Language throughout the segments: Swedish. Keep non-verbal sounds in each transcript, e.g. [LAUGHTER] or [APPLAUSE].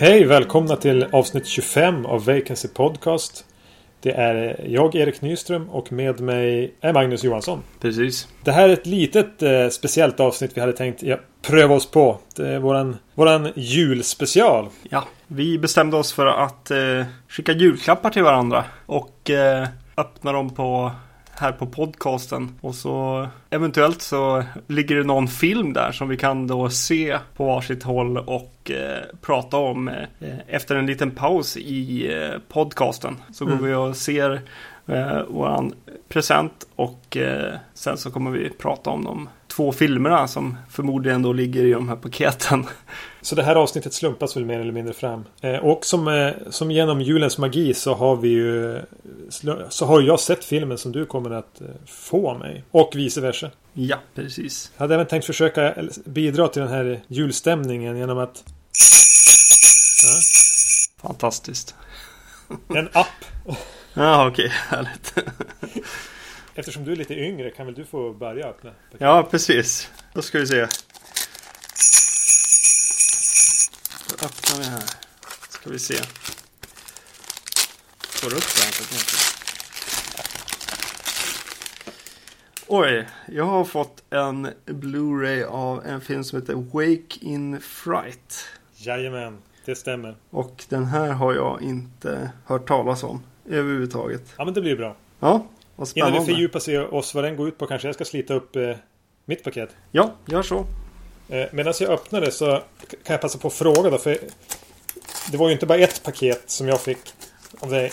Hej! Välkomna till avsnitt 25 av Vacancy Podcast. Det är jag, Erik Nyström och med mig är Magnus Johansson. Precis. Det här är ett litet eh, speciellt avsnitt vi hade tänkt ja, pröva oss på. Det är våran, våran julspecial. Ja, vi bestämde oss för att eh, skicka julklappar till varandra och eh, öppna dem på här på podcasten. Och så eventuellt så ligger det någon film där som vi kan då se på varsitt håll och eh, prata om eh, efter en liten paus i eh, podcasten. Så går Mm. vi och ser eh, våran present och eh, sen så kommer vi prata om de två filmerna som förmodligen då ligger i de här paketen. Så det här avsnittet slumpas väl mer eller mindre fram. Eh, och som, eh, som genom julens magi så har vi ju Så har jag sett filmen som du kommer att eh, få mig. Och vice versa. Ja, precis. Jag hade även tänkt försöka bidra till den här julstämningen genom att Fantastiskt. En app. [LAUGHS] Ja, okej, härligt. Eftersom du är lite yngre kan väl du få börja öppna? Ja, precis. Då ska vi se. Öppnar vi här. Ska vi se. Får upp det här paketet? Oj, jag har fått en Blu-ray av en film som heter Wake in Fright. Jajamän, det stämmer. Och den här har jag inte hört talas om överhuvudtaget. Ja men det blir bra. Ja, vad Innan spännande. vi fördjupar oss vad den går ut på kanske jag ska slita upp eh, mitt paket. Ja, gör så. Eh, Medan jag öppnar det så kan jag passa på att fråga då. För det var ju inte bara ett paket som jag fick av dig.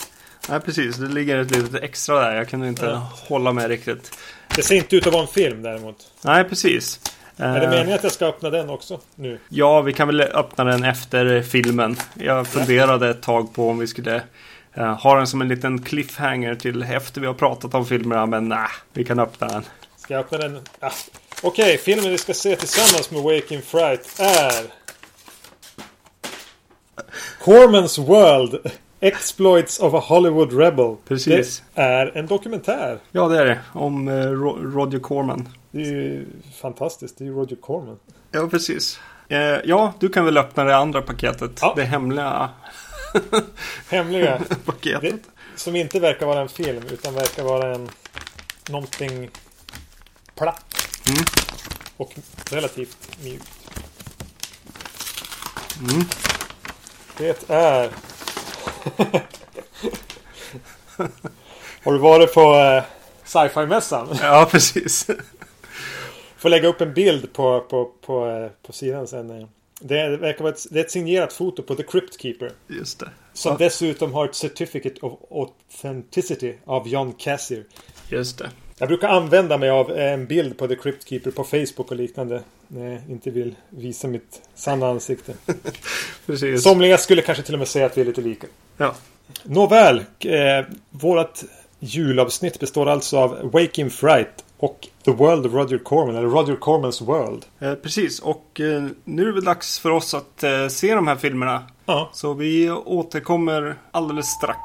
Nej, precis. Det ligger ett litet extra där. Jag kunde inte Ja. hålla med riktigt. Det ser inte ut att vara en film däremot. Nej, precis. Är det Eh, meningen att jag ska öppna den också nu? Ja, vi kan väl öppna den efter filmen. Jag funderade ett tag på om vi skulle eh, ha den som en liten cliffhanger till efter vi har pratat om filmerna. Men nej, vi kan öppna den. Ska jag öppna den? Ah. Okej, filmen vi ska se tillsammans med Waking Fright är... Cormans World Exploits of a Hollywood Rebel. Precis. Det är en dokumentär. Ja, det är det. Om eh, Ro- Roger Corman. Det är ju fantastiskt. Det är ju Roger Corman. Ja, precis. Eh, ja, du kan väl öppna det andra paketet. Ja. Det hemliga [LAUGHS] Hemliga. [LAUGHS] paketet. Det, som inte verkar vara en film utan verkar vara en... Någonting platt. Mm. Och relativt mjukt. Mm. Det är... Har du varit på eh, sci-fi-mässan? Ja, precis. Får lägga upp en bild på, på, på, eh, på sidan sen. eh. Det verkar vara ett, det är ett signerat foto på The Crypt Keeper. Just det. Som Ja. dessutom har ett Certificate of Authenticity av John Cassier. Just det. Jag brukar använda mig av en bild på The Crypt Keeper på Facebook och liknande. När jag inte vill visa mitt sanna ansikte. [LAUGHS] Precis. Somliga skulle kanske till och med säga att vi är lite lika. Ja. Nåväl, eh, vårt julavsnitt består alltså av Waking Fright och The World of Roger Corman, eller Roger Cormans World. Eh, precis, och eh, nu är det väl dags för oss att eh, se de här filmerna. Ja, Så vi återkommer alldeles strax.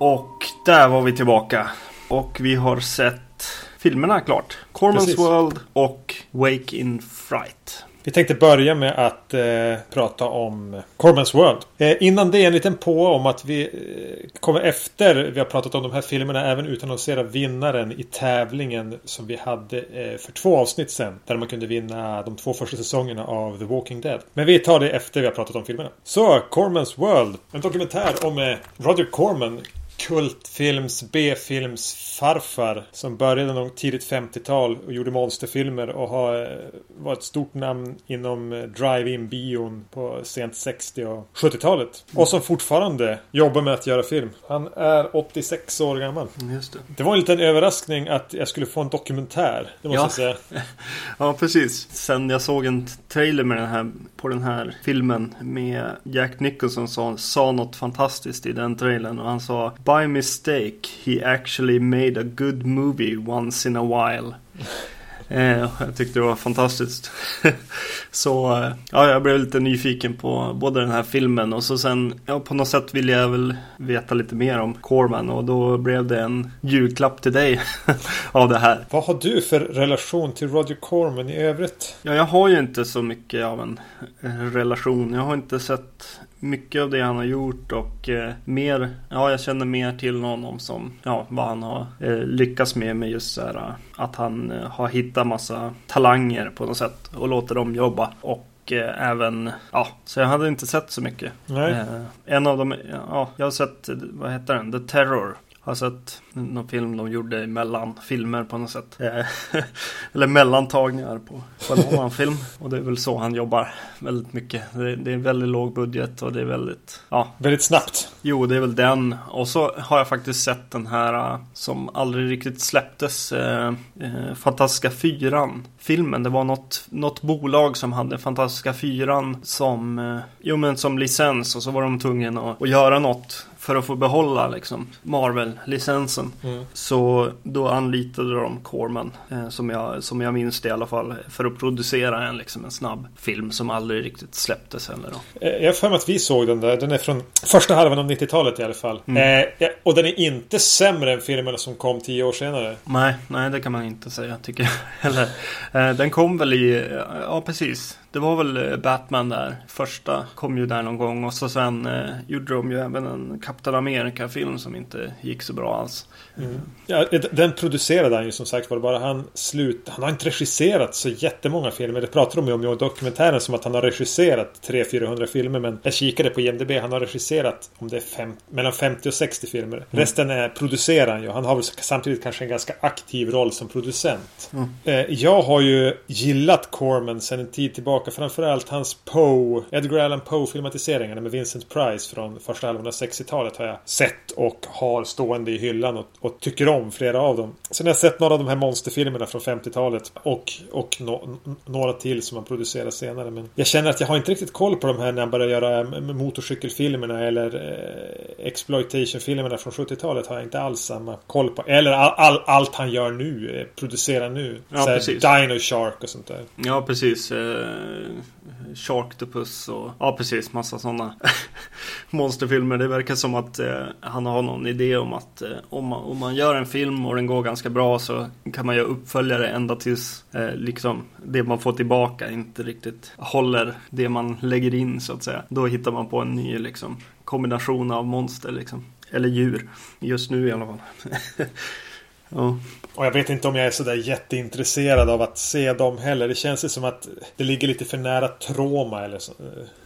Och där var vi tillbaka. Och vi har sett filmerna klart. Cormans Precis. World och Wake in Fright. vi tänkte börja med att eh, prata om Cormans World. Eh, innan det en liten på om att vi eh, kommer efter vi har pratat om de här filmerna även utannonsera vinnaren i tävlingen som vi hade eh, för två avsnitt sen. Där man kunde vinna de två första säsongerna av The Walking Dead. Men vi tar det efter vi har pratat om filmerna. Så, Cormans World. En dokumentär om eh, Roger Corman. Kultfilms, B-films farfar som började någon tidigt 50-tal och gjorde monsterfilmer och har, eh, var ett stort namn inom eh, drive-in bion på sent 60 och 70-talet. Och som fortfarande jobbar med att göra film. Han är 86 år gammal. Just det. Det var en liten överraskning att jag skulle få en dokumentär. Det måste Ja. jag säga. [LAUGHS] Ja, precis. Sen jag såg en trailer med den här, på den här filmen med Jack Nicholson som sa något fantastiskt i den trailern. Och han sa By mistake he actually made a good movie once in a while. [LAUGHS] Eh, jag tyckte det var fantastiskt. [LAUGHS] så eh, ja, jag blev lite nyfiken på både den här filmen och så sen, ja på något sätt ville jag väl veta lite mer om Corman och då blev det en julklapp till dig [LAUGHS] av det här. Vad har du för relation till Roger Corman i övrigt? Ja, jag har ju inte så mycket av en eh, relation. Jag har inte sett mycket av det han har gjort och eh, mer, ja jag känner mer till honom som, ja vad han har eh, lyckats med med just så här, eh, att han eh, har hittat massa talanger på något sätt och låter dem jobba och eh, även, ja, så jag hade inte sett så mycket. Nej. Eh, en av dem, ja, jag har sett, vad heter den, The Terror. Har sett någon film de gjorde mellan filmer på något sätt. Eh, [LAUGHS] Eller mellantagningar på, på en annan [LAUGHS] film. Och det är väl så han jobbar väldigt mycket. Det, det är väldigt låg budget och det är väldigt, ja, Väldigt snabbt. Jo, det är väl den. Och så har jag faktiskt sett den här äh, som aldrig riktigt släpptes. Eh, eh, Fantastiska Fyran. Filmen. Det var något, något bolag som hade Fantastiska Fyran som, eh, jo, men som licens. Och så var de tvungna att, att göra något för att få behålla liksom Marvel-licensen. Mm. Så då anlitade de Corman, eh, som, jag, som jag minns det i alla fall, för att producera en, liksom, en snabb film som aldrig riktigt släpptes heller. Då. Eh, Jag har för mig att vi såg den där. Den är från första halvan av 90-talet i alla fall. Mm. Eh, ja, och den är inte sämre än filmerna som kom tio år senare. Nej, nej det kan man inte säga tycker jag. [LAUGHS] Eller, eh, den kom väl i, ja precis. Det var väl eh, Batman där. Första kom ju där någon gång och så sen eh, gjorde de ju även en Captain America-film som inte gick så bra alls. Ja, den producerade han ju som sagt var bara han slut. Han har inte regisserat så jättemånga filmer. Det pratar de ju om i dokumentären som att han har regisserat 300-400 filmer. Men jag kikade på IMDB. Han har regisserat om det är fem, mellan 50 och 60 filmer. Resten är producerar han ju. Han har väl samtidigt kanske en ganska aktiv roll som producent. Eh, Jag har ju gillat Corman sedan en tid tillbaka. Framförallt hans Poe, Edgar Allan Poe filmatiseringarna med Vincent Price från första halvan av 60-talet har jag sett och har stående i hyllan och, och tycker om flera av dem. Sen har jag sett några av de här monsterfilmerna från 50-talet och, och nå- n- några till som han producerat senare. Men jag känner att jag har inte riktigt koll på de här när han börjar göra m- motorcykelfilmerna eller eh, exploitation-filmerna från 70-talet har jag inte alls samma koll på. Eller all, all, allt han gör nu, eh, producerar nu. Ja. Dino Shark och sånt där. Ja, precis. Eh, Sharktopus och ja, precis. Massa sådana [LAUGHS] monsterfilmer. Det verkar som att eh, han har någon idé om att eh, om, man, om man gör en film och den går ganska bra så kan man göra uppföljare ända tills eh, liksom det man får tillbaka inte riktigt håller det man lägger in så att säga. Då hittar man på en ny liksom kombination av monster liksom. Eller djur. Just nu i alla fall. [LAUGHS] ja. Och jag vet inte om jag är sådär jätteintresserad av att se dem heller. Det känns ju som att det ligger lite för nära trauma eller så.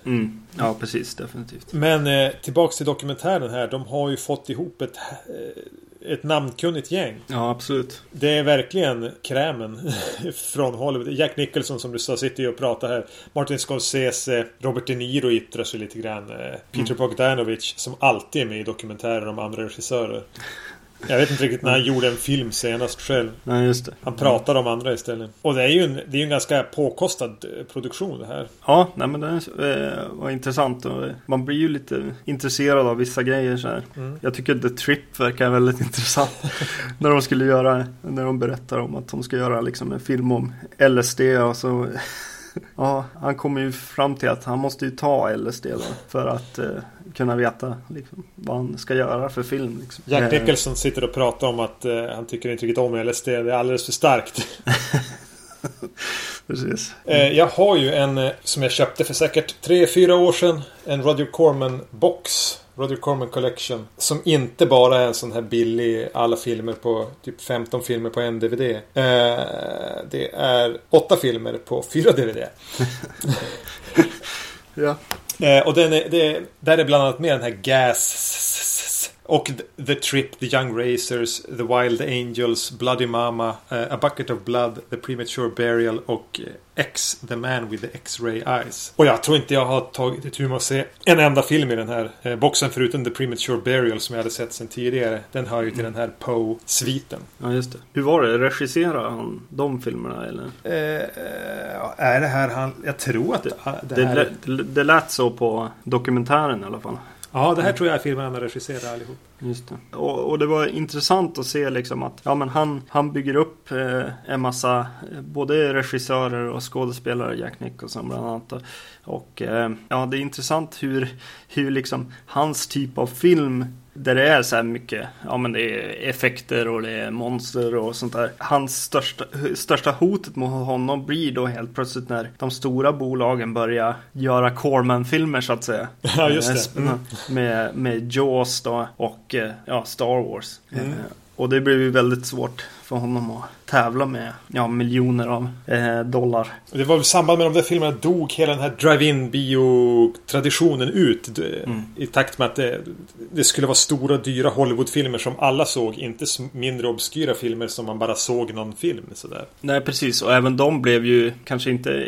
Mm. ja, precis. Definitivt. Men eh, tillbaks till dokumentären här. De har ju fått ihop ett, eh, ett namnkunnigt gäng. Ja, absolut. Det är verkligen krämen [LAUGHS] från Hollywood. Jack Nicholson som du sa sitter ju och pratar här. Martin Scorsese, Robert De Niro yttrar sig lite grann. Eh, Peter Bogdanovich som alltid är med i dokumentärer om andra regissörer. Jag vet inte riktigt när han gjorde en film senast själv. Nej, just det. Han pratar om andra istället. Och det är ju en, det är ju en ganska påkostad eh, produktion det här. Ja, nej men det eh, var intressant. Eh, man blir ju lite intresserad av vissa grejer så här. Jag tycker The Trip verkar väldigt [LAUGHS] intressant. när de skulle göra, när de berättar om att de ska göra liksom en film om LSD och så Ja, han kommer ju fram till att han måste ju ta LSD då för att eh, kunna veta liksom, vad han ska göra för film. Liksom. Jack Eh, Nicholson sitter och pratar om att eh, han tycker inte riktigt om LSD. Det är alldeles för starkt. [LAUGHS] Precis. Eh, jag har ju en eh, som jag köpte för säkert 3-4 år sedan. En Roger Corman box. Roger Corman Collection. Som inte bara är en sån här billig alla filmer på typ 15 filmer på en DVD. Eh, det är 8 filmer på 4 DVD. [LAUGHS] Ja. Eh, och den är, det, där är bland annat med den här Gas och The Trip, The Young Racers, The Wild Angels, Bloody Mama, eh, A Bucket of Blood, The Premature Burial och eh, X, The Man with the X-Ray Eyes. Och jag tror inte jag har tagit itu med att se en enda film i den här eh, boxen förutom The Premature Burial som jag hade sett sedan tidigare. Den hör ju till den här Poe-sviten. ja, just det. Hur var det? Regisserade han de filmerna eller? Eh, är det här han... Jag tror att det, det Det, här... det, det lät så på dokumentären i alla fall. Ja, det här tror jag är filmen han har regisserat allihop. Just det. Och, och, det var intressant att se liksom att ja, men han, han bygger upp eh, en massa eh, både regissörer och skådespelare, Jack Nicholson bland annat. Och, och eh, ja, det är intressant hur, hur liksom hans typ av film där det är så här mycket, ja men det är effekter och det är monster och sånt där. Hans största, största hotet mot honom blir då helt plötsligt när de stora bolagen börjar göra Corman-filmer så att säga. [LAUGHS] Ja, just det. Mm. Med, med Jaws då och ja, Star Wars. Mm. Och det blev ju väldigt svårt för honom att tävla med ja, miljoner av eh, dollar. Det var i samband med de där filmerna dog hela den här drive-in bio-traditionen ut. Mm. I takt med att det, det, skulle vara stora dyra Hollywood-filmer som alla såg. Inte mindre obskyra filmer som man bara såg någon film sådär. Nej precis och även de blev ju kanske inte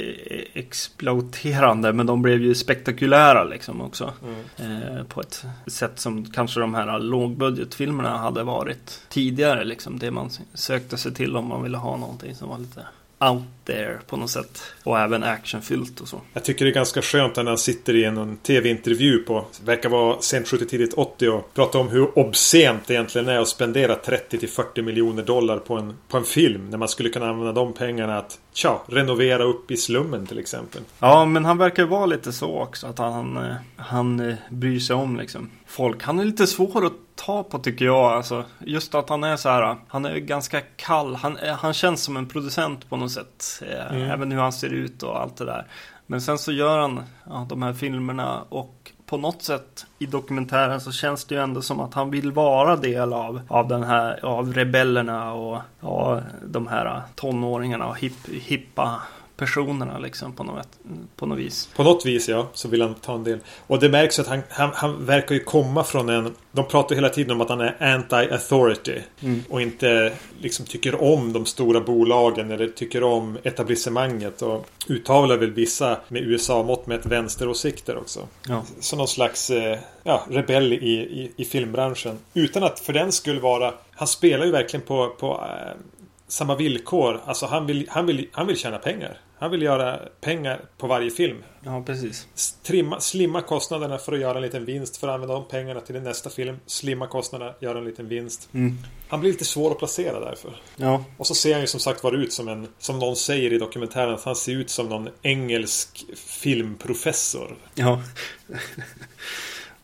exploaterande men de blev ju spektakulära liksom också. Mm. Eh, på ett sätt som kanske de här lågbudgetfilmerna hade varit tidigare liksom. Det man sökte sig till om man ville ha någonting som var lite out there på något sätt. Och även actionfyllt och så. Jag tycker det är ganska skönt när han sitter i en tv-intervju på, verkar vara sent 70 tidigt 80 och pratar om hur obscent det egentligen är att spendera 30 till 40 miljoner dollar på en, på en film. När man skulle kunna använda de pengarna att, tja, renovera upp i slummen till exempel. Ja, men han verkar vara lite så också. Att han, han, han eh, bryr sig om liksom folk. Han är lite svår att ta på tycker jag. Alltså, just att han är så här. Han är ganska kall. Han, han känns som en producent på något sätt. Eh, mm. Även hur han ser ut och allt det där. Men sen så gör han ja, de här filmerna och på något sätt i dokumentären så känns det ju ändå som att han vill vara del av, av den här, av rebellerna och ja, de här tonåringarna och hip, hippa personerna liksom på något, på något vis. På något vis ja, så vill han ta en del. Och det märks att han, han, han verkar ju komma från en... De pratar hela tiden om att han är anti-authority. Mm. Och inte liksom tycker om de stora bolagen eller tycker om etablissemanget. Och uttalar väl vissa med USA-mått med ett vänsteråsikter också. Ja. Så någon slags eh, ja, rebell i, i, i filmbranschen. Utan att för den skulle vara... Han spelar ju verkligen på, på äh, samma villkor. Alltså han vill, han, vill, han vill tjäna pengar. Han vill göra pengar på varje film. Ja, precis. Trimma, slimma kostnaderna för att göra en liten vinst. För att använda de pengarna till nästa film. Slimma kostnaderna, göra en liten vinst. Mm. Han blir lite svår att placera därför. Ja. Och så ser han ju som sagt var ut som en, som någon säger i dokumentären, att han ser ut som någon engelsk filmprofessor. Ja.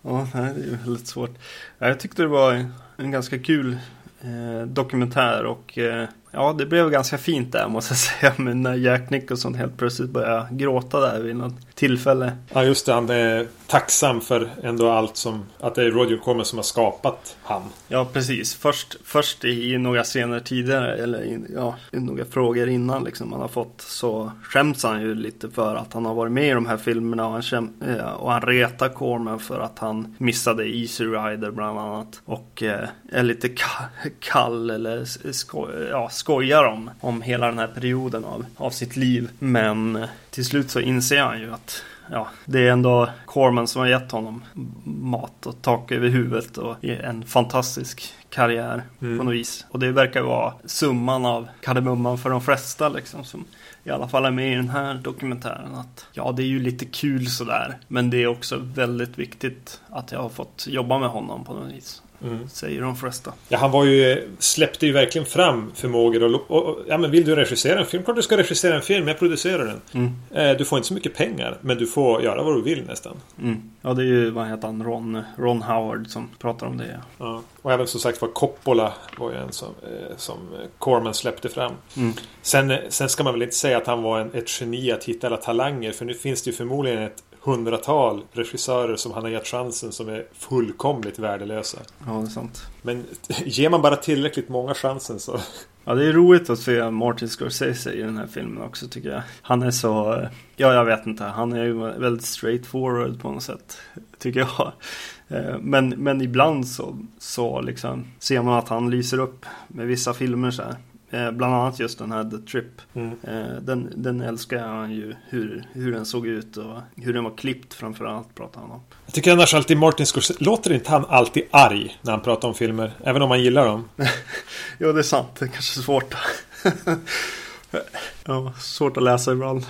ja, det är ju väldigt svårt. Jag tyckte det var en ganska kul eh, dokumentär och eh, Ja, det blev ganska fint där måste jag [LAUGHS] säga. Men när Jack Nicholson helt plötsligt började gråta där vid något tillfälle. Ja, just det. Han är tacksam för ändå allt som... Att det är Roger Corman som har skapat han. Ja, precis. Först, först i några scener tidigare, eller i, ja, i några frågor innan liksom han har fått så skäms han ju lite för att han har varit med i de här filmerna och han, skäm, och han retar Corman för att han missade Easy Rider bland annat. Och eh, är lite kall eller sko, ja, skojar om, om hela den här perioden av, av sitt liv. Men till slut så inser han ju att ja, det är ändå Corman som har gett honom mat och tak över huvudet och en fantastisk karriär mm. på något vis. Och det verkar vara summan av kardemumman för de flesta liksom som i alla fall är med i den här dokumentären att ja, det är ju lite kul sådär, men det är också väldigt viktigt att jag har fått jobba med honom på något vis. Mm. Säger de flesta. Ja, han var ju, släppte ju verkligen fram förmågor och, och, och, Ja men vill du regissera en film? Klart du ska regissera en film, jag producerar den. Mm. Eh, du får inte så mycket pengar, men du får göra vad du vill nästan. Mm. Ja, det är ju, vad heter han, Ron, Ron Howard som pratar om det. Ja. Och även som sagt var Coppola var ju en som, eh, som Corman släppte fram. Mm. Sen, sen ska man väl inte säga att han var en, ett geni att hitta alla talanger, för nu finns det ju förmodligen ett hundratal regissörer som han har gett chansen som är fullkomligt värdelösa. Ja, det är sant. Men ger man bara tillräckligt många chansen så... Ja, det är roligt att se Martin Scorsese i den här filmen också tycker jag. Han är så... Ja, jag vet inte. Han är ju väldigt straightforward på något sätt. Tycker jag. Eh, men, men ibland så, så liksom ser man att han lyser upp med vissa filmer så här. Eh, bland annat just den här The Trip. Mm. Eh, den, den älskar han ju hur, hur den såg ut och hur den var klippt framförallt pratar han om. Jag tycker annars alltid Martin Scorsese, låter inte han alltid arg när han pratar om filmer? Även om han gillar dem? [LAUGHS] jo det är sant, det är kanske svårt. [LAUGHS] Ja, svårt att läsa ibland.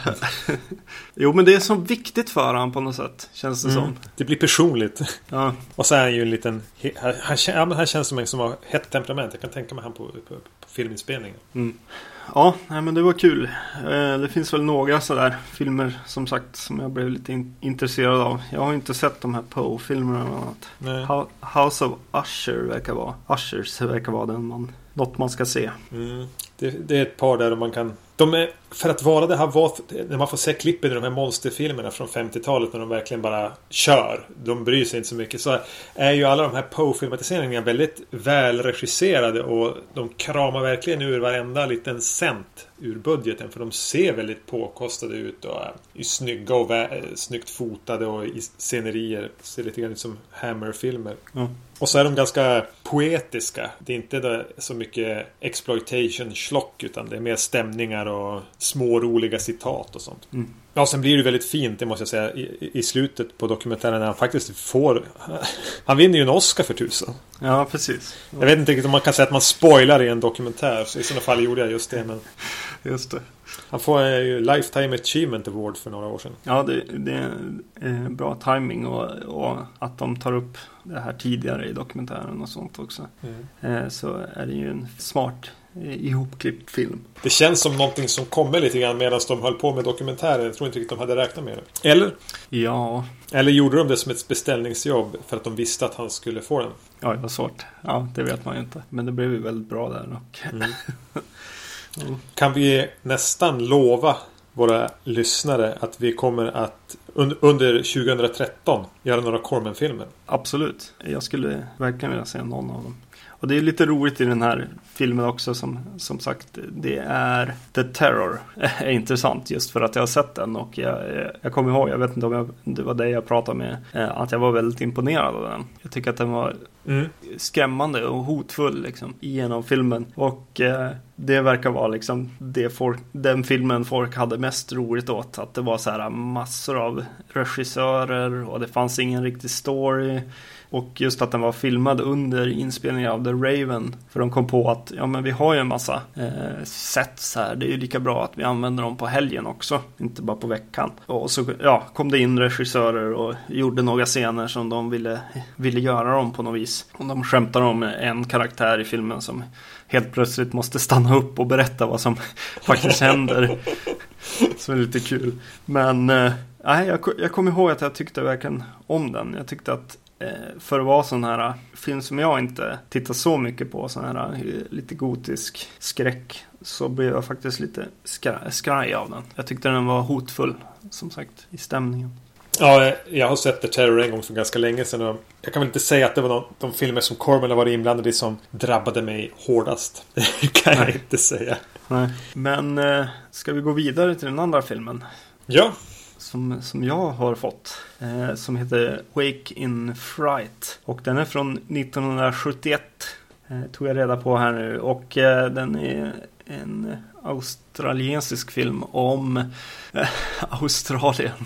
jo, men det är så viktigt för honom på något sätt. Känns det Mm. som. Det blir personligt. Ja, Och så är han ju en liten... Han, han, han känns som en som har hett temperament. Jag kan tänka mig han på, på, på filminspelningen. ja nej, men det var kul. Eh, Det finns väl några sådär filmer som sagt som jag blev lite in- intresserad av. Jag har inte sett de här Poe-filmerna bland annat. Nej. Ho- House of Usher verkar vara. Ushers verkar vara den man, något man ska se. Mm. Det, det är ett par där man kan... De är, för att vara det här var... När man får se klippen i de här monsterfilmerna från 50-talet när de verkligen bara kör. De bryr sig inte så mycket. Så är ju alla de här Poe-filmatiseringarna väldigt välregisserade och de kramar verkligen ur varenda liten cent ur budgeten. För de ser väldigt påkostade ut och är snygga och vä- snyggt fotade och i scenerier. Ser lite grann ut som Hammer-filmer. Ja. Och så är de ganska poetiska. Det är inte så mycket exploitation schlock utan det är mer stämningar och små roliga citat och sånt. Mm. Ja, sen blir det väldigt fint, det måste jag säga, i, i slutet på dokumentären när han faktiskt får... [LAUGHS] Han vinner ju en Oscar för tusen. Ja, precis. Jag vet inte riktigt om man kan säga att man spoilar i en dokumentär. Så i sådana fall gjorde jag just det. Men [LAUGHS] Just det. han får eh, ju Lifetime Achievement Award för några år sedan. Ja, det, det är bra timing och, och att de tar upp det här tidigare i dokumentären och sånt också. Eh, så är det ju en smart ihopklippt film. Det känns som någonting som kommer lite grann medan de höll på med dokumentären. Jag tror inte riktigt de hade räknat med det. Eller? Ja, Eller gjorde de det som ett beställningsjobb för att de visste att han skulle få den? ja det var svårt. Ja, det vet man ju inte. Men det blev ju väldigt bra där. Och, [LAUGHS] Kan vi nästan lova våra lyssnare att vi kommer att un- under 2013 göra några Corman-filmer? Absolut. Jag skulle verkligen vilja se någon av dem. Och det är lite roligt i den här filmen också som, som sagt det är The Terror. [LAUGHS] är intressant just för att jag har sett den och jag, jag kommer ihåg, jag vet inte om jag, det var det jag pratade med, eh, att jag var väldigt imponerad av den. Jag tycker att den var Mm. skrämmande och hotfull liksom genom filmen. Och eh, det verkar vara liksom det folk, den filmen folk hade mest roligt åt. Att det var så här massor av regissörer och det fanns ingen riktig story. Och just att den var filmad under inspelningen av The Raven. För de kom på att ja men vi har ju en massa eh, sets här. Det är ju lika bra att vi använder dem på helgen också. Inte bara på veckan. Och så ja, kom det in regissörer och gjorde några scener som de ville, ville göra dem på något vis. Och de skämtar om en karaktär i filmen som helt plötsligt måste stanna upp och berätta vad som [LAUGHS] faktiskt händer. [LAUGHS] Så det är lite kul. Men eh, jag, jag kommer ihåg att jag tyckte verkligen om den. Jag tyckte att för att vara sån här eh, film som jag inte tittar så mycket på, sån här eh, lite gotisk skräck, så blev jag faktiskt lite skra- skraj av den. Jag tyckte den var hotfull, som sagt, i stämningen. Ja, jag har sett The Terror en gång för ganska länge sedan. Jag kan väl inte säga att det var någon, de filmer som Corman har varit inblandad i som drabbade mig hårdast. [LAUGHS] Det kan jag Nej. inte säga. Nej. Men eh, ska vi gå vidare till den andra filmen? Ja, som, som jag har fått. Eh, som heter Wake in Fright. Och den är från 1971. Eh, tog jag reda på här nu. Och eh, den är en australiensisk film om eh, [LAUGHS] Australien.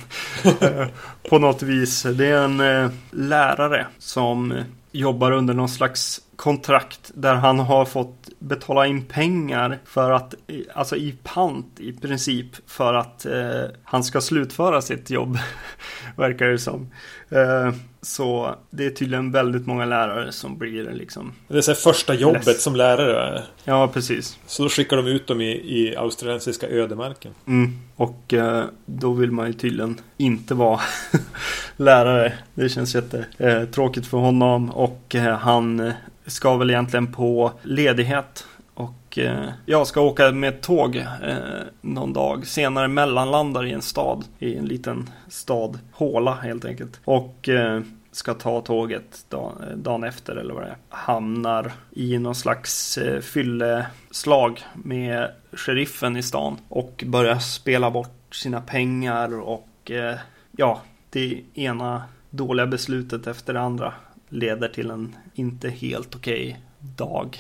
Eh, på något vis. Det är en eh, lärare som jobbar under någon slags kontrakt där han har fått betala in pengar för att, alltså i pant i princip, för att eh, han ska slutföra sitt jobb, [LAUGHS] verkar det som. Eh, så det är tydligen väldigt många lärare som blir liksom, det är så första jobbet Less. som lärare. ja precis. Så då skickar de ut dem i, i australiensiska ödemarken. Mm. Och eh, då vill man ju tydligen inte vara [LAUGHS] lärare. Det känns jättetråkigt eh, för honom och eh, han ska väl egentligen på ledighet. Och eh, jag ska åka med tåg eh, någon dag. Senare mellanlandar i en stad. I en liten stad. Håla helt enkelt. Och eh, ska ta tåget dag, dagen efter eller vad det är. Hamnar i någon slags eh, fylleslag med sheriffen i stan. Och börjar spela bort sina pengar och eh, ja, det ena dåliga beslutet efter det andra leder till en inte helt okej dag.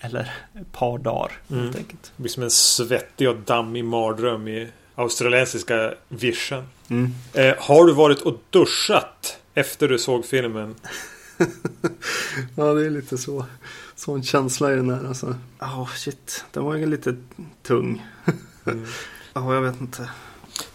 Eller ett par dagar helt Mm. enkelt. Det blir som en svettig och dammig mardröm i australiensiska vischan. Mm. Eh, har du varit och duschat efter du såg filmen? [LAUGHS] Ja, det är lite så. Sån känsla i den här alltså. Oh shit, den var ju lite tung. Mm. Ja, jag vet inte.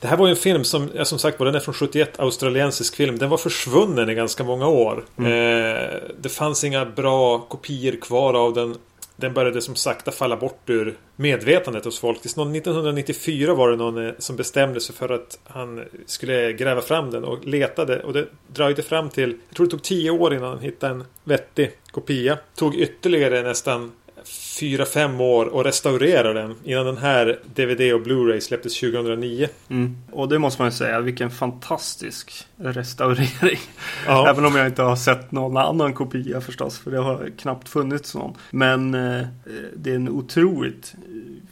Det här var ju en film som, ja, som sagt var, den är från 71, australiensisk film. Den var försvunnen i ganska många år. Mm. Eh, det fanns inga bra kopior kvar av den. Den började som sakta falla bort ur medvetandet hos folk. Tills 1994 var det någon eh, som bestämde sig för att han skulle gräva fram den och letade. Och det dröjde fram till, jag tror det tog tio år innan han hittade en vettig kopia. Tog ytterligare nästan fyra fem år och restaurera den innan den här DVD och Blu-ray släpptes 2009. Mm. Och det måste man ju säga, vilken fantastisk restaurering. Ja. [LAUGHS] Även om jag inte har sett någon annan kopia förstås, för det har knappt funnits någon. Men eh, det är en otroligt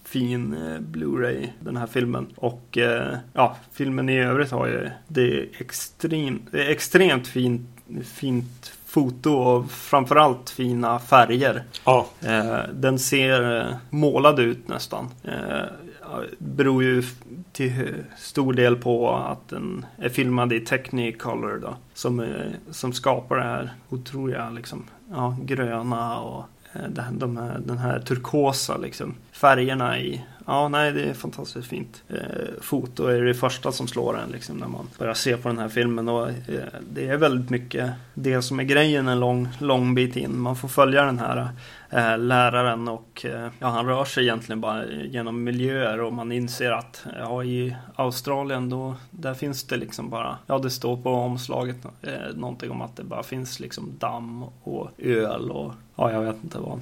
fin eh, Blu-ray den här filmen. Och eh, ja, filmen i övrigt har ju det är extremt, det är extremt fint, fint foto och framförallt fina färger. Ja. Eh, den ser eh, målad ut nästan. Eh, beror ju till stor del på att den är filmad i Technicolor då. Som, som skapar det här otroliga liksom, ja, gröna och eh, de här, den här turkosa liksom, färgerna i Ja, nej, det är fantastiskt fint. Eh, foto är det första som slår en liksom, när man börjar se på den här filmen. Och, eh, det är väldigt mycket det som är grejen en lång, lång bit in. Man får följa den här eh, läraren och eh, ja, han rör sig egentligen bara genom miljöer och man inser att ja, i Australien då där finns det liksom bara, ja det står på omslaget eh, någonting om att det bara finns liksom damm och öl och ja, jag vet inte vad.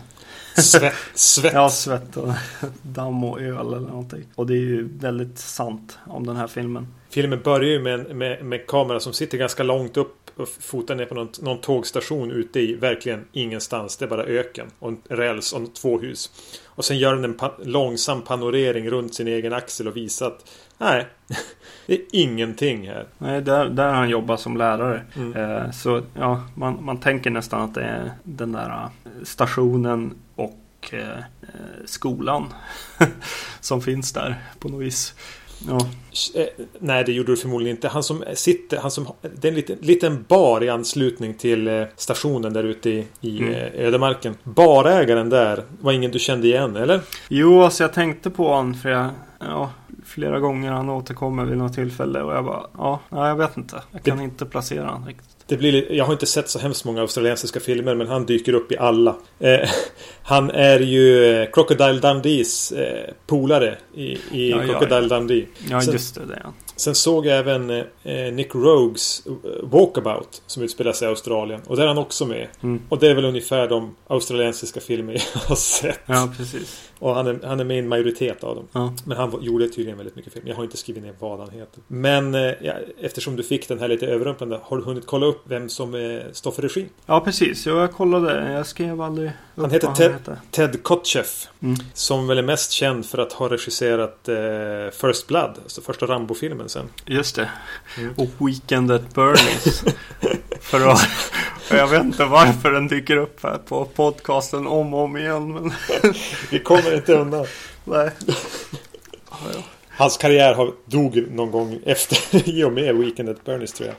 Svett. [LAUGHS] svett. ja, svett och [LAUGHS] damm och öl eller någonting. Och det är ju väldigt sant om den här filmen. Filmen börjar ju med, med, med kamera som sitter ganska långt upp och fotar ner på någon, någon tågstation ute i verkligen ingenstans. Det är bara öken och en räls och två hus. Och sen gör den en pa långsam panorering runt sin egen axel och visar att nej, [LAUGHS] det är ingenting här. Nej, där, där han jobbar som lärare. Mm. Eh, så ja, man, man tänker nästan att det är den där eh, stationen och eh, skolan [LAUGHS] som finns där på något vis. Ja. Eh, nej, det gjorde du förmodligen inte. Han som sitter, han som, det är en liten, liten bar i anslutning till eh, stationen där ute i, i mm. Eh, ödemarken. Barägaren där var ingen du kände igen, eller? Jo, alltså jag tänkte på honom för jag, ja, flera gånger han återkommer vid något tillfälle och jag bara, ja, jag vet inte. Jag kan inte placera honom riktigt. Det blir, jag har inte sett så hemskt många australiensiska filmer men han dyker upp i alla. Eh, [LAUGHS] han är ju Crocodile Dundees eh, polare i, i ja, Crocodile ja, Dundee. Ja, just det. ja. Sen såg jag även eh, Nick Rogues eh, Walkabout som utspelar sig i Australien. Och där är han också med. Mm. Och det är väl ungefär de australiensiska filmer [LAUGHS] jag har sett. Ja, precis. Och han är, han är med i en majoritet av dem. Ja. Men han gjorde tydligen väldigt mycket film. Jag har inte skrivit ner vad han heter. Men eh, eftersom du fick den här lite överrumplande. Har du hunnit kolla upp vem som eh, står för regi? Ja, precis. Jag kollade. Jag skrev aldrig upp Han heter Ted, han heter. Ted Kotcheff. Mm. Som väl är mest känd för att ha regisserat eh, First Blood. Alltså första Rambo-filmen sen. Just det. Mm. Och Weekend at Bernie's. [LAUGHS] för att jag vet inte varför den dyker upp här på podcasten om och om igen. Men [LAUGHS] Vi kommer inte undan. Nej. [LAUGHS] Hans karriär har dog någon gång efter i och med Weekend at Bernie's tror jag.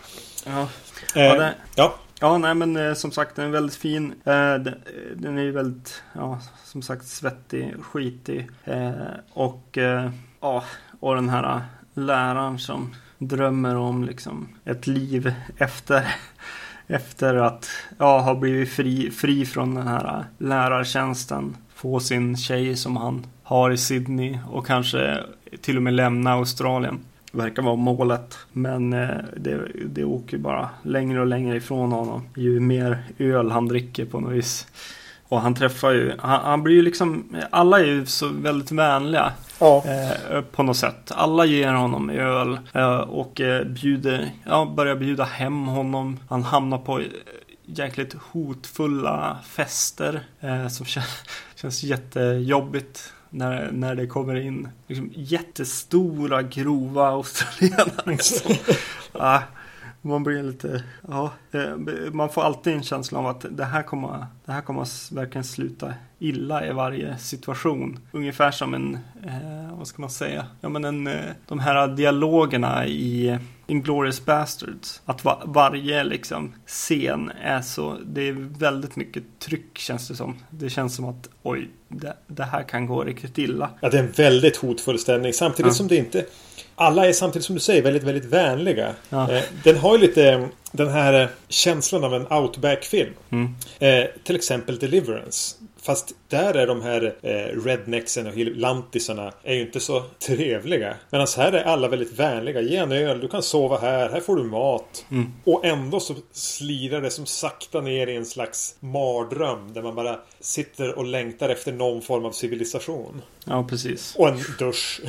Ja. Eh, ja, det... ja. Ja, nej men eh, som sagt den är väldigt fin. Eh, den, den, är ju väldigt, ja, som sagt svettig, skitig. Eh, och, eh, ja, och den här läraren som drömmer om liksom ett liv efter [LAUGHS] efter att ja, ha blivit fri, fri från den här lärartjänsten. Få sin tjej som han har i Sydney och kanske till och med lämna Australien. Verkar vara målet. Men eh, det, det åker bara längre och längre ifrån honom. Ju mer öl han dricker på något vis. Och han träffar ju, han, han, blir ju liksom, alla är ju så väldigt vänliga. Ja. Eh, på något sätt. Alla ger honom öl eh, och eh, bjuder, ja, börjar bjuda hem honom. Han hamnar på eh, jäkligt hotfulla fester eh, som känns, [LAUGHS] känns jättejobbigt när, när det kommer in liksom, jättestora grova australienare. [LAUGHS] Liksom. ah, man blir lite, ja, eh, man får alltid en känsla av att det här kommer, det här kommer verkligen sluta illa i varje situation. Ungefär som en, eh, vad ska man säga, ja men en, eh, de här dialogerna i Inglourious Bastards. Att va varje liksom scen är så, det är väldigt mycket tryck känns det som. Det känns som att oj, det, det här kan gå riktigt illa. Ja, det är en väldigt hotfull stämning. Samtidigt ja. som det inte... Alla är samtidigt som du säger väldigt, väldigt vänliga. Ja. Eh, den har ju lite den här känslan av en outback-film. Mm. Eh, till exempel Deliverance. Fast där är de här eh, rednexen och lantisarna är ju inte så [LAUGHS] trevliga. Medan här är alla väldigt vänliga. Ge en öl, du kan sova här, här får du mat. Mm. Och ändå så slirar det som sakta ner i en slags mardröm. Där man bara sitter och längtar efter någon form av civilisation. Ja, precis. Och en dusch.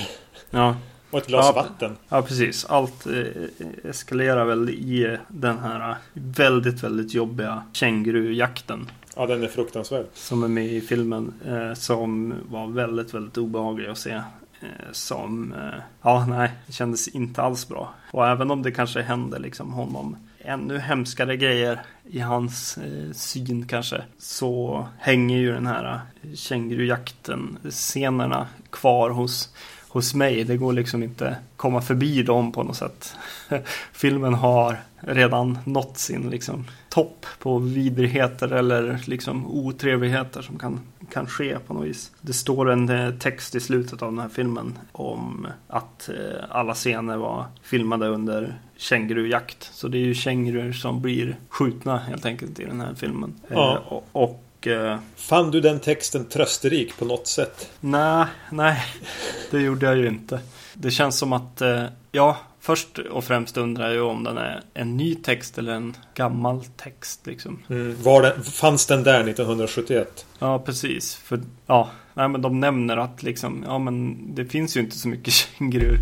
Ja. [LAUGHS] Och ett glas ja, vatten. Ja, precis. Allt eh, eskalerar väl i den här väldigt, väldigt jobbiga kängurujakten. Ja, den är fruktansvärd. Som är med i filmen. Eh, som var väldigt, väldigt obehaglig att se. Eh, som, eh, ja nej, det kändes inte alls bra. Och även om det kanske händer liksom honom ännu hemskare grejer i hans eh, syn kanske. Så hänger ju den här eh, kängurujakten, scenerna kvar hos hos mig. Det går liksom inte komma förbi dem på något sätt. [LAUGHS] Filmen har redan nått sin liksom, topp på vidrigheter eller liksom otrevligheter som kan, kan ske på något vis. Det står en eh, text i slutet av den här filmen om att eh, alla scener var filmade under kängurujakt. Så det är ju kängurur som blir skjutna helt enkelt i den här filmen. Ja. Eh, och, och Eh, Fann du den texten trösterik på något sätt? Nej, nej. Det gjorde jag ju inte. Det känns som att, eh, ja, först och främst undrar jag om den är en ny text eller en gammal text liksom. Mm, var den, fanns den där 1971? Ja, precis. För, ja, nej, men de nämner att liksom, ja men det finns ju inte så mycket [LAUGHS] kängurur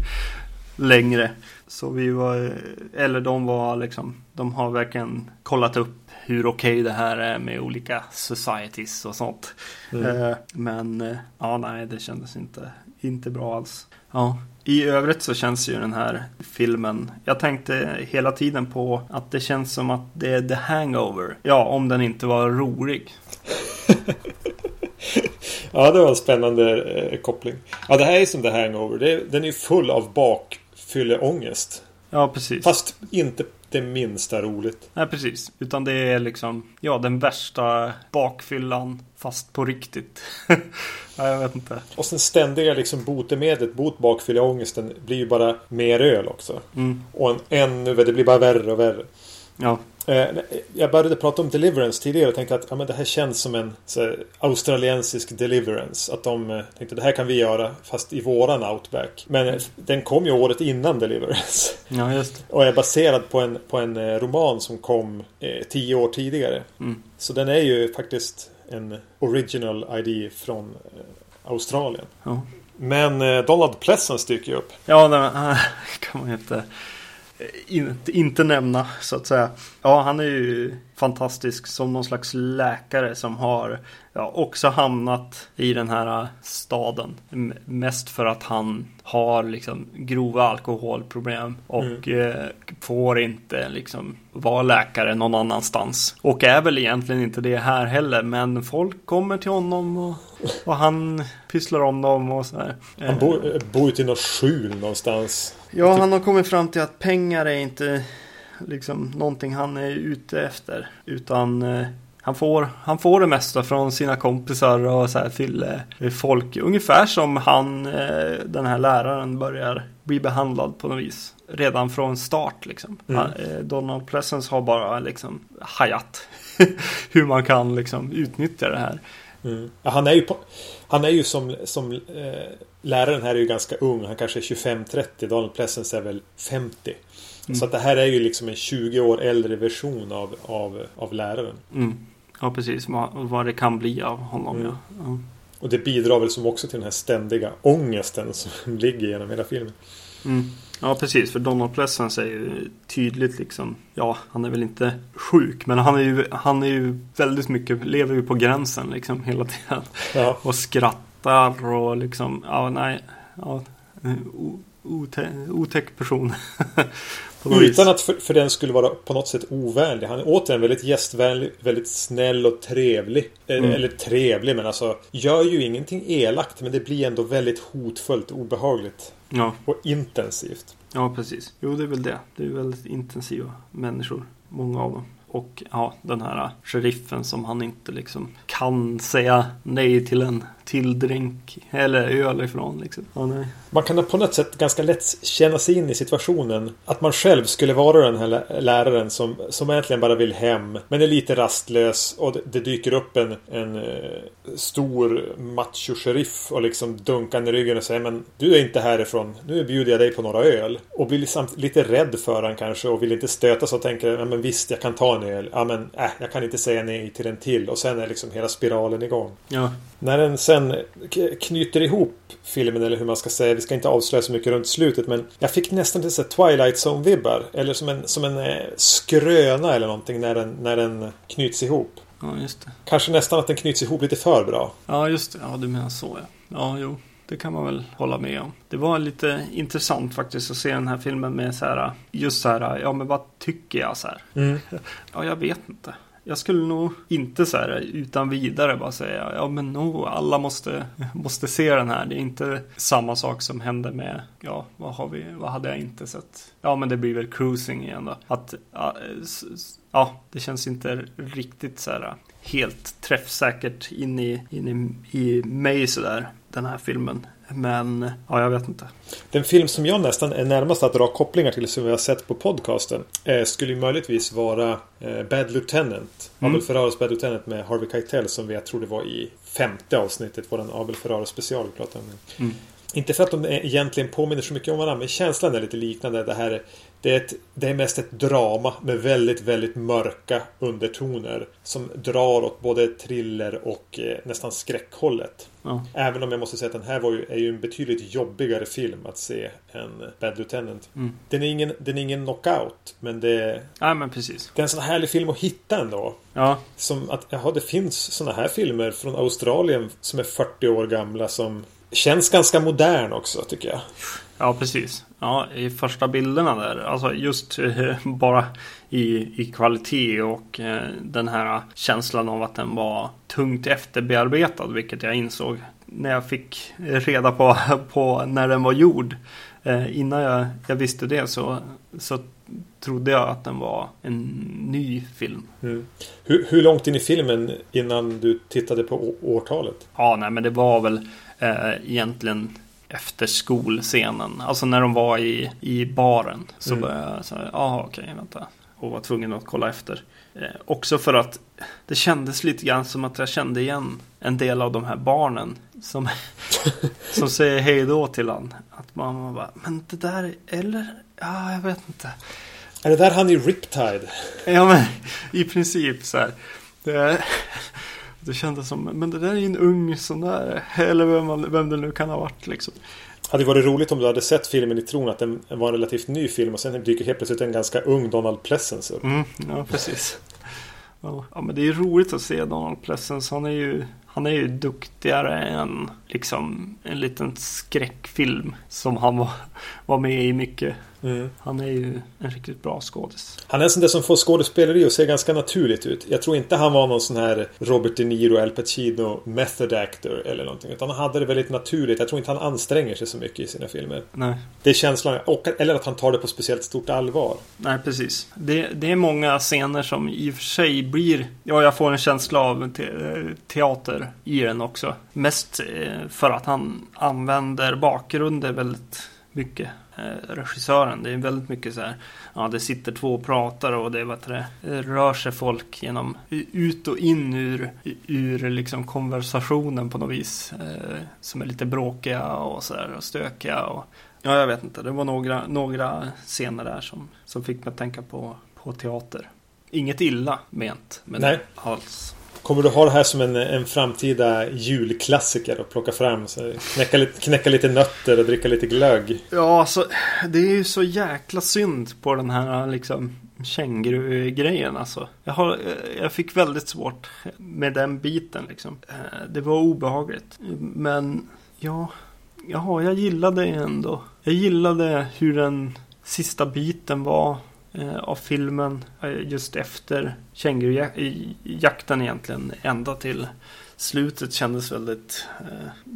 längre. Så vi var, eller de var liksom, de har verkligen kollat upp hur okej okay det här är med olika societies och sånt. Mm. Eh, men eh, ja, nej, det kändes inte, inte bra alls. Ja. I övrigt så känns ju den här filmen, jag tänkte hela tiden på att det känns som att det är The Hangover. Ja, om den inte var rolig. [LAUGHS] ja, det var en spännande eh, koppling. Ja, det här är som The Hangover. Det, den är full av bakfylleångest. Ja, precis. Fast inte det minsta roligt. Nej, precis. Utan det är liksom, ja, den värsta bakfyllan fast på riktigt. [LAUGHS] ja, jag vet inte. Och sen ständiga liksom botemedlet mot bakfylleångesten blir ju bara mer öl också. Mm. Och en, ännu, det blir bara värre och värre. Ja. Eh, jag började prata om Deliverance tidigare och tänkte att ja, men det här känns som en här, australiensisk Deliverance. Att de eh, tänkte det här kan vi göra fast i våran Outback. Men mm. den kom ju året innan Deliverance. Ja, just. Och är baserad på en, på en eh, roman som kom eh, tio år tidigare. Mm. Så den är ju faktiskt en original ID från eh, Australien. Ja. Men eh, Donald Pleasence dyker ju upp. Ja, [LAUGHS] det kan man ju inte inte, inte nämna så att säga. Ja, han är ju fantastisk som någon slags läkare som har ja, också hamnat i den här staden. Mest för att han har liksom grova alkoholproblem och mm. eh, får inte liksom vara läkare någon annanstans. Och är väl egentligen inte det här heller, men folk kommer till honom och, och han pysslar om dem och sådär. Han bor, bor ute i något skjul någonstans. Ja, han har kommit fram till att pengar är inte liksom någonting han är ute efter. Utan eh, han, får, han får det mesta från sina kompisar och så här till eh, folk. Ungefär som han, eh, den här läraren, börjar bli behandlad på något vis. Redan från start liksom. Mm. Han, eh, Donald Pleasence har bara liksom hajat [LAUGHS] hur man kan liksom utnyttja det här. Mm. Ja, han är ju, på, han är ju som, som eh, läraren här är ju ganska ung. Han kanske är 25-30. Donald Pleasence är väl 50. Mm. Så att det här är ju liksom en 20 år äldre version av, av, av läraren. Mm. Ja, precis. Vad, vad det kan bli av honom. Mm. Ja. Och det bidrar väl som också till den här ständiga ångesten som [LAUGHS] ligger genom hela filmen. Mm. Ja, precis. För Donald Pleasence är ju tydligt liksom. Ja, han är väl inte sjuk. Men han är ju, han är ju väldigt mycket, lever ju på gränsen liksom hela tiden. Ja. [LAUGHS] Och skrattar och liksom, ja nej. Ja, otäck person. [LAUGHS] Utan att för, för, den skulle vara på något sätt ovänlig. Han är återigen väldigt gästvänlig, väldigt snäll och trevlig. Eh, mm. Eller trevlig men alltså Gör ju ingenting elakt men det blir ändå väldigt hotfullt och obehagligt. Ja. Och intensivt. Ja, precis. Jo, det är väl det. Det är väldigt intensiva människor. Många av dem. Och ja, den här sheriffen som han inte liksom kan säga nej till en till drink eller öl ifrån. Liksom. Ja. Man kan på något sätt ganska lätt känna sig in i situationen. Att man själv skulle vara den här läraren som, som egentligen bara vill hem. Men är lite rastlös och det, det dyker upp en, en eh, stor macho-sheriff och liksom dunkar i ryggen och säger men du är inte härifrån. Nu bjuder jag dig på några öl. Och blir liksom lite rädd för han kanske och vill inte stötas och tänker men visst jag kan ta en öl. Ja men äh, jag kan inte säga nej till en till. Och sen är liksom hela spiralen igång. Ja. När den sen knyter ihop filmen eller hur man ska säga. Vi ska inte avslöja så mycket runt slutet men jag fick nästan lite Twilight Zone-vibbar. Eller som en, som en eh, skröna eller någonting när den, när den knyts ihop. Ja, just det. Kanske nästan att den knyts ihop lite för bra. Ja, just det. Ja, du menar så ja. Ja, jo. Det kan man väl hålla med om. Det var lite intressant faktiskt att se den här filmen med så här, just så här, ja men vad tycker jag så här? Mm. Ja, jag vet inte. Jag skulle nog inte så här utan vidare bara säga ja men no, alla måste, måste se den här. Det är inte samma sak som hände med, ja vad har vi, vad hade jag inte sett? Ja men det blir väl cruising igen då. Att, ja det känns inte riktigt så här helt träffsäkert in i, in i, i mig sådär den här filmen. Men ja, jag vet inte. Den film som jag nästan är närmast att dra kopplingar till som vi har sett på podcasten eh, skulle ju möjligtvis vara eh, Bad Lieutenant. Mm. Abel Ferraros Bad Lieutenant med Harvey Keitel som vi jag tror det var i femte avsnittet. Var den Abel Ferraro special vi pratade om. Mm. Inte för att de egentligen påminner så mycket om varandra men känslan är lite liknande. Det här det är, ett, det är mest ett drama med väldigt, väldigt mörka undertoner. Som drar åt både thriller och eh, nästan skräckhållet. Ja. Även om jag måste säga att den här var ju, är ju en betydligt jobbigare film att se än Bad Lieutenant. Mm. Den, är ingen, den är ingen knockout. Men det, ja, men precis. det är en sån härlig film att hitta ändå. Ja. Som att, jaha, det finns såna här filmer från Australien som är 40 år gamla som känns ganska modern också tycker jag. Ja, precis. Ja, i första bilderna där. Alltså just eh, [LAUGHS] bara i, i kvalitet och eh, den här känslan av att den var tungt efterbearbetad. Vilket jag insåg när jag fick reda på, [LAUGHS] på när den var gjord. Eh, innan jag, jag visste det så, så trodde jag att den var en ny film. Mm. Hur, hur långt in i filmen innan du tittade på årtalet? Ja, nej men det var väl eh, egentligen efter skolscenen. Alltså när de var i, i baren. Så mm. började jag säga, jaha okej, vänta. Och var tvungen att kolla efter. Eh, också för att det kändes lite grann som att jag kände igen en del av de här barnen. Som, [LAUGHS] som säger hej då till han. Att man bara, men det där, eller? Ja, jag vet inte. Är det där han i Riptide? Ja, men i princip så här. Det, det kändes som, men det där är ju en ung sån där. Eller vem, man, vem det nu kan ha varit liksom. Hade det varit roligt om du hade sett filmen i tron att den var en relativt ny film och sen dyker helt plötsligt en ganska ung Donald Pleasence upp. Mm, ja, precis. Ja, men det är roligt att se Donald Pleasence. Han är ju, han är ju duktigare än liksom en liten skräckfilm som han var, var med i mycket. Mm. Han är ju en riktigt bra skådis. Han är en sån där som får skådespeleri att se ganska naturligt ut. Jag tror inte han var någon sån här Robert De Niro, Al Pacino, method actor eller någonting. Utan han hade det väldigt naturligt. Jag tror inte han anstränger sig så mycket i sina filmer. Nej. Det är känslan. Och, eller att han tar det på speciellt stort allvar. Nej, precis. Det, det är många scener som i och för sig blir... Ja, jag får en känsla av te teater i den också. Mest eh, för att han använder bakgrunder väldigt mycket regissören. Det är väldigt mycket så här. Ja, det sitter två och pratar och det, vad det rör sig folk genom ut och in ur, ur liksom konversationen på något vis. Eh, som är lite bråkiga och så här och stökiga. Och, ja, jag vet inte. Det var några, några scener där som, som fick mig att tänka på, på teater. Inget illa ment men Nej. alls. Kommer du ha det här som en, en framtida julklassiker och plocka fram? Så knäcka, lite, knäcka lite nötter och dricka lite glögg? Ja, alltså det är ju så jäkla synd på den här liksom känguru-grejen alltså. Jag, har, jag fick väldigt svårt med den biten liksom. Eh, det var obehagligt. Men ja, ja jag gillade ändå. Jag gillade hur den sista biten var av filmen just efter kängurujakten egentligen ända till slutet kändes väldigt eh,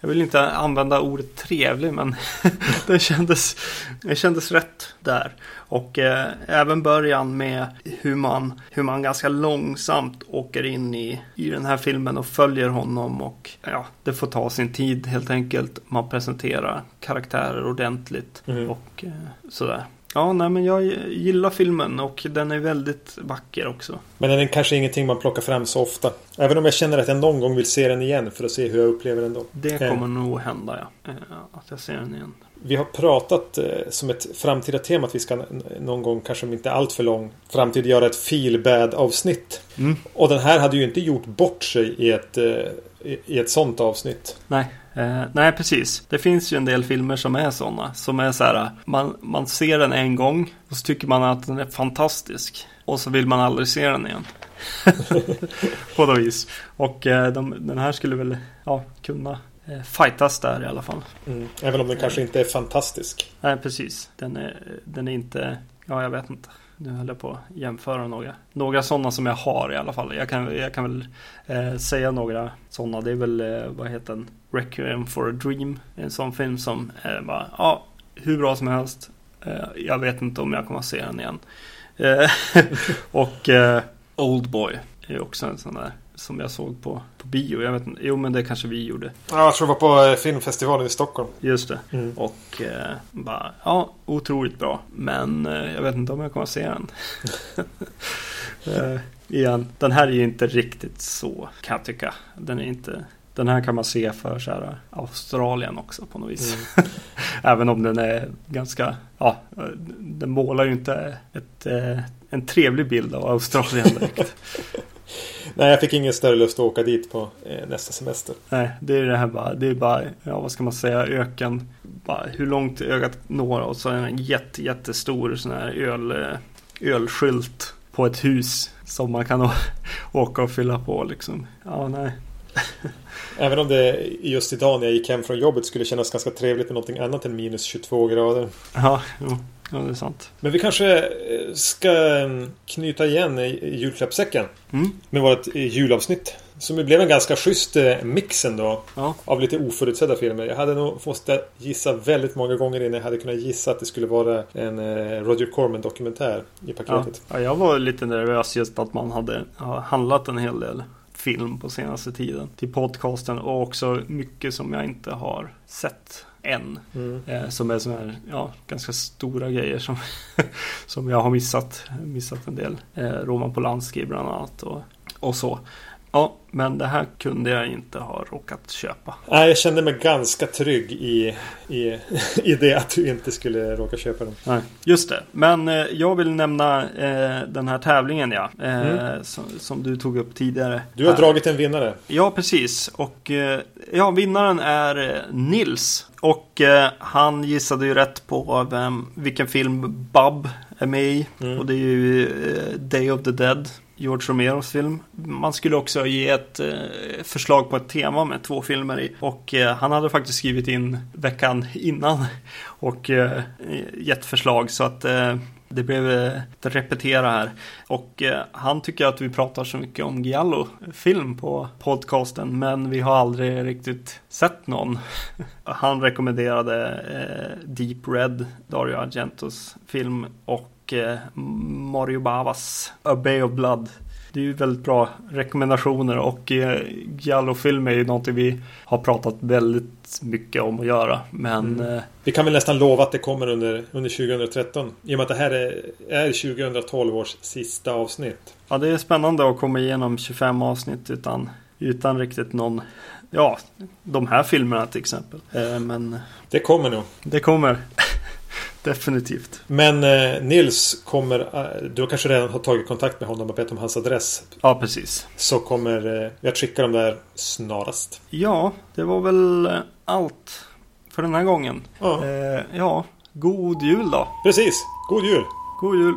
jag vill inte använda ordet trevlig men [LAUGHS] det, kändes, det kändes rätt där. Och eh, även början med hur man, hur man ganska långsamt åker in i, i den här filmen och följer honom och ja, det får ta sin tid helt enkelt. Man presenterar karaktärer ordentligt Mm. och eh, sådär. Ja, nej men jag gillar filmen och den är väldigt vacker också. Men den är kanske ingenting man plockar fram så ofta. Även om jag känner att jag någon gång vill se den igen för att se hur jag upplever den då. Det Eh. kommer nog hända ja. Eh, Att jag ser den igen. Vi har pratat eh, som ett framtida tema att vi ska någon gång, kanske om inte allt för lång framtid, göra ett feel bad avsnitt. Mm. Och den här hade ju inte gjort bort sig i ett, eh, i ett sånt avsnitt. Nej, eh, nej precis. Det finns ju en del filmer som är sådana. Som är så här, man, man ser den en gång och så tycker man att den är fantastisk. Och så vill man aldrig se den igen. [LAUGHS] På något vis. Och eh, de, den här skulle väl ja, kunna fightas där i alla fall. Mm. Även om den kanske inte är fantastisk. Nej, precis. Den är, den är inte, ja jag vet inte. Nu höll jag på att jämföra några. Några sådana som jag har i alla fall. Jag kan, jag kan väl eh, säga några sådana. Det är väl, eh, vad heter den? Requiem for a Dream. En sån film som är bara, ja, hur bra som helst. Eh, jag vet inte om jag kommer att se den igen. Eh, [LAUGHS] och eh, Oldboy är ju också en sån där. Som jag såg på, på bio. Jag vet inte, jo men det kanske vi gjorde. Ja, jag tror det var på eh, filmfestivalen i Stockholm. Just det. Mm. Och eh, bara, ja, otroligt bra. Men eh, jag vet inte om jag kommer att se den. [LAUGHS] eh, igen, den här är ju inte riktigt så, kan jag tycka. Den är inte... Den här kan man se för så här, Australien också på något vis. Mm. [LAUGHS] Även om den är ganska, ja, eh, den målar ju inte ett, eh, en trevlig bild av Australien direkt. [LAUGHS] Nej, jag fick ingen större lust att åka dit på eh, nästa semester. Nej, det är det här bara, det är bara, ja vad ska man säga, öken. Bara hur långt ögat når och så en jätte, jättestor sån här öl, eh, ölskylt på ett hus som man kan [LAUGHS] åka och fylla på liksom. Ja, nej. [LAUGHS] Även om det just idag när jag gick hem från jobbet skulle kännas ganska trevligt med någonting annat än minus 22 grader. Ja, jo, ja det är sant. Men vi kanske eh, ska mm, knyta igen i julklappssäcken Mm, med vårt eh, julavsnitt. Som ju blev en ganska schysst eh, mix ändå. ja, Av lite oförutsedda filmer. Jag hade nog måste gissa väldigt många gånger innan jag hade kunnat gissa att det skulle vara en Roger Corman dokumentär i ja. paketet. ja, jag var lite nervös just att man hade ja, handlat en hel del film på senaste tiden till podcasten och också mycket som jag inte har sett än. Mm. Eh, som är sådana här, ja, ganska stora grejer som, [LAUGHS] som jag har missat. Missat en del. Eh, Roman Polanski bland annat och, och så. Ja, men det här kunde jag inte ha råkat köpa. Nej, jag kände mig ganska trygg i, i, i det att du inte skulle råka köpa den. Nej, just det. Men eh, jag vill nämna eh, den här tävlingen ja. Eh, Mm. som, som du tog upp tidigare. Du har Här. dragit en vinnare. Ja, precis. Och eh, ja, vinnaren är eh, Nils. Och eh, han gissade ju rätt på vem, vilken film Bub är med i. Mm. Och det är ju Day of the Dead. George Romeros film. Man skulle också ge ett eh, förslag på ett tema med två filmer i. Och eh, han hade faktiskt skrivit in veckan innan. [LAUGHS] Och eh, gett förslag så att det blev att ett repetera här. Och han tycker att vi pratar så mycket om Giallo-film på podcasten. Men vi har aldrig riktigt sett någon. [LAUGHS] Han rekommenderade Deep Red, Dario Argentos film. Och eh, Mario Bavas A Bay of Blood. Det är ju väldigt bra rekommendationer och eh, Giallo-film är ju någonting vi har pratat väldigt mycket om att göra. Men eh, Vi kan väl nästan lova att det kommer under, under 2013. I och med att det här är, är 2012 års sista avsnitt. Ja, det är spännande att komma igenom 25 avsnitt utan, utan riktigt någon, ja, de här filmerna till exempel. Men Det kommer nog. det kommer. Definitivt. Men eh, Nils kommer, eh, du har kanske redan har tagit kontakt med honom och bett om hans adress. Ja, precis. Så kommer eh, jag skicka dem där snarast. Ja, det var väl eh, allt för den här gången. Ja. Eh, ja, god jul då. Precis, god jul. God jul.